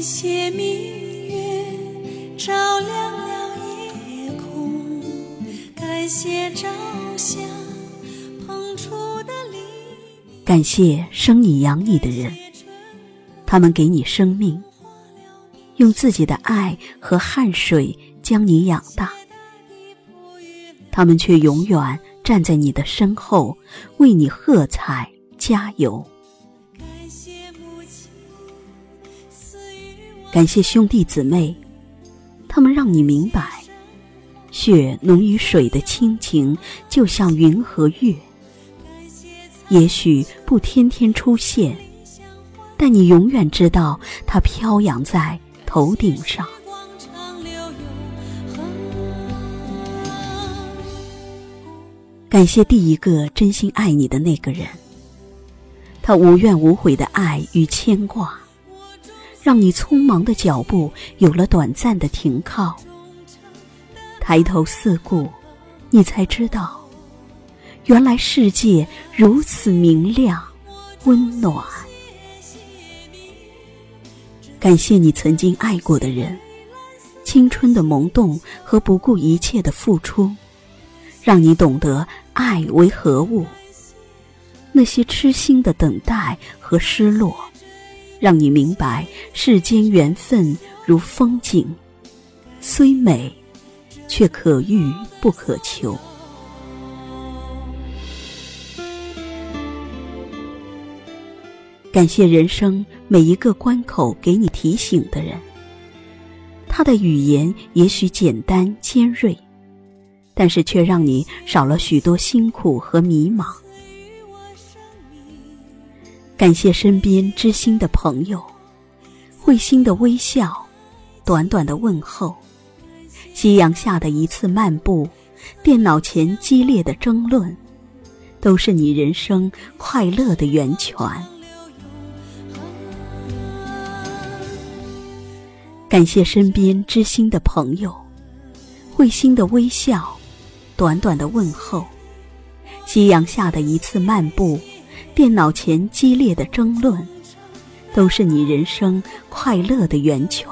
感谢明月照亮了夜空，感谢朝霞捧出的黎明。感谢生你养你的人，他们给你生命，用自己的爱和汗水将你养大，他们却永远站在你的身后，为你喝彩加油。感谢兄弟姊妹，他们让你明白，血浓于水的亲情，就像云和月。也许不天天出现，但你永远知道它飘扬在头顶上。感谢第一个真心爱你的那个人，他无怨无悔的爱与牵挂，让你匆忙的脚步有了短暂的停靠。抬头四顾，你才知道。原来世界如此明亮、温暖。感谢你曾经爱过的人，青春的萌动和不顾一切的付出，让你懂得爱为何物。那些痴心的等待和失落，让你明白世间缘分如风景，虽美，却可遇不可求。感谢人生每一个关口给你提醒的人，他的语言也许简单尖锐，但是却让你少了许多辛苦和迷茫。感谢身边知心的朋友，会心的微笑，短短的问候，夕阳下的一次漫步，电脑前激烈的争论，都是你人生快乐的源泉。感谢身边知心的朋友，会心的微笑，短短的问候，夕阳下的一次漫步，电脑前激烈的争论，都是你人生快乐的源泉。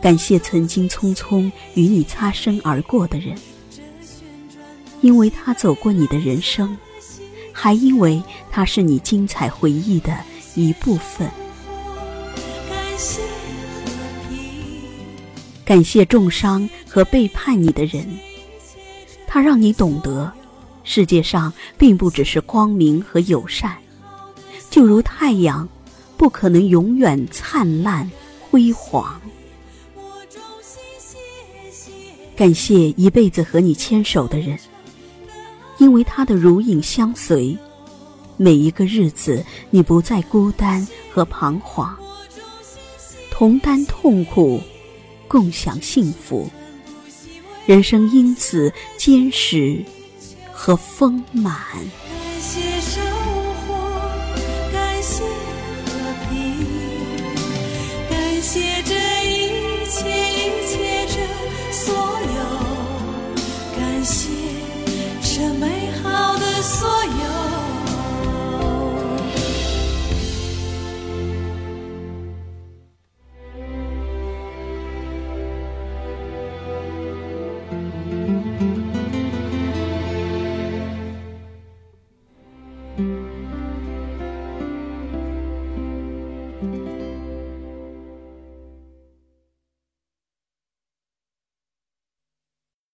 感谢曾经匆匆与你擦身而过的人，因为他走过你的人生，还因为他是你精彩回忆的。一部分。感谢重伤和背叛你的人，他让你懂得，世界上并不只是光明和友善，就如太阳，不可能永远灿烂辉煌。感谢一辈子和你牵手的人，因为他的如影相随。每一个日子，你不再孤单和彷徨，同担痛苦，共享幸福，人生因此坚实和丰满。